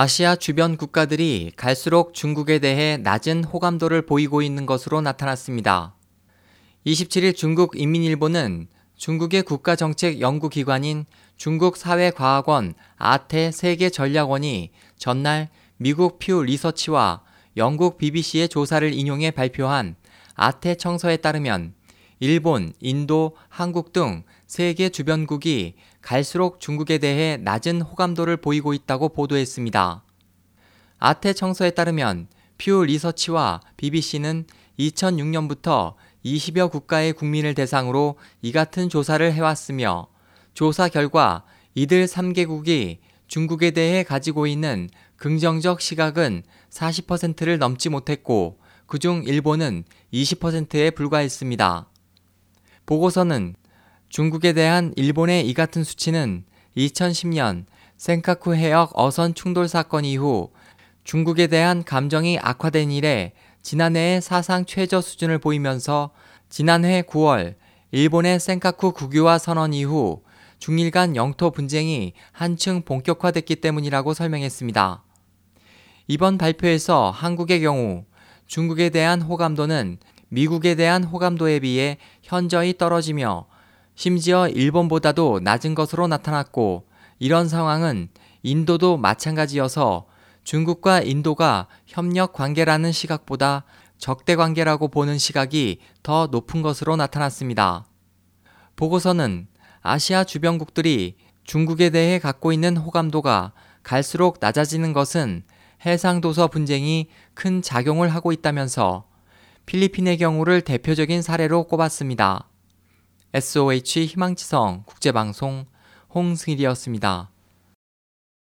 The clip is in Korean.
아시아 주변 국가들이 갈수록 중국에 대해 낮은 호감도를 보이고 있는 것으로 나타났습니다. 27일 중국 인민일보는 중국의 국가정책 연구기관인 중국사회과학원 아태 세계전략원이 전날 미국 퓨 리서치와 영국 BBC의 조사를 인용해 발표한 아태 청서에 따르면 일본, 인도, 한국 등 세계 주변국이 갈수록 중국에 대해 낮은 호감도를 보이고 있다고 보도했습니다. 아태 청서에 따르면 퓨 리서치와 BBC는 2006년부터 20여 국가의 국민을 대상으로 이 같은 조사를 해왔으며 조사 결과 이들 3개국이 중국에 대해 가지고 있는 긍정적 시각은 40%를 넘지 못했고 그중 일본은 20%에 불과했습니다. 보고서는 중국에 대한 일본의 이 같은 수치는 2010년 센카쿠 해역 어선 충돌 사건 이후 중국에 대한 감정이 악화된 이래 지난해의 사상 최저 수준을 보이면서 지난해 9월 일본의 센카쿠 국유화 선언 이후 중일 간 영토 분쟁이 한층 본격화됐기 때문이라고 설명했습니다. 이번 발표에서 한국의 경우 중국에 대한 호감도는 미국에 대한 호감도에 비해 현저히 떨어지며 심지어 일본보다도 낮은 것으로 나타났고 이런 상황은 인도도 마찬가지여서 중국과 인도가 협력 관계라는 시각보다 적대 관계라고 보는 시각이 더 높은 것으로 나타났습니다. 보고서는 아시아 주변국들이 중국에 대해 갖고 있는 호감도가 갈수록 낮아지는 것은 해상도서 분쟁이 큰 작용을 하고 있다면서 필리핀의 경우를 대표적인 사례로 꼽았습니다. SOH 희망지성 국제방송 홍승일이었습니다.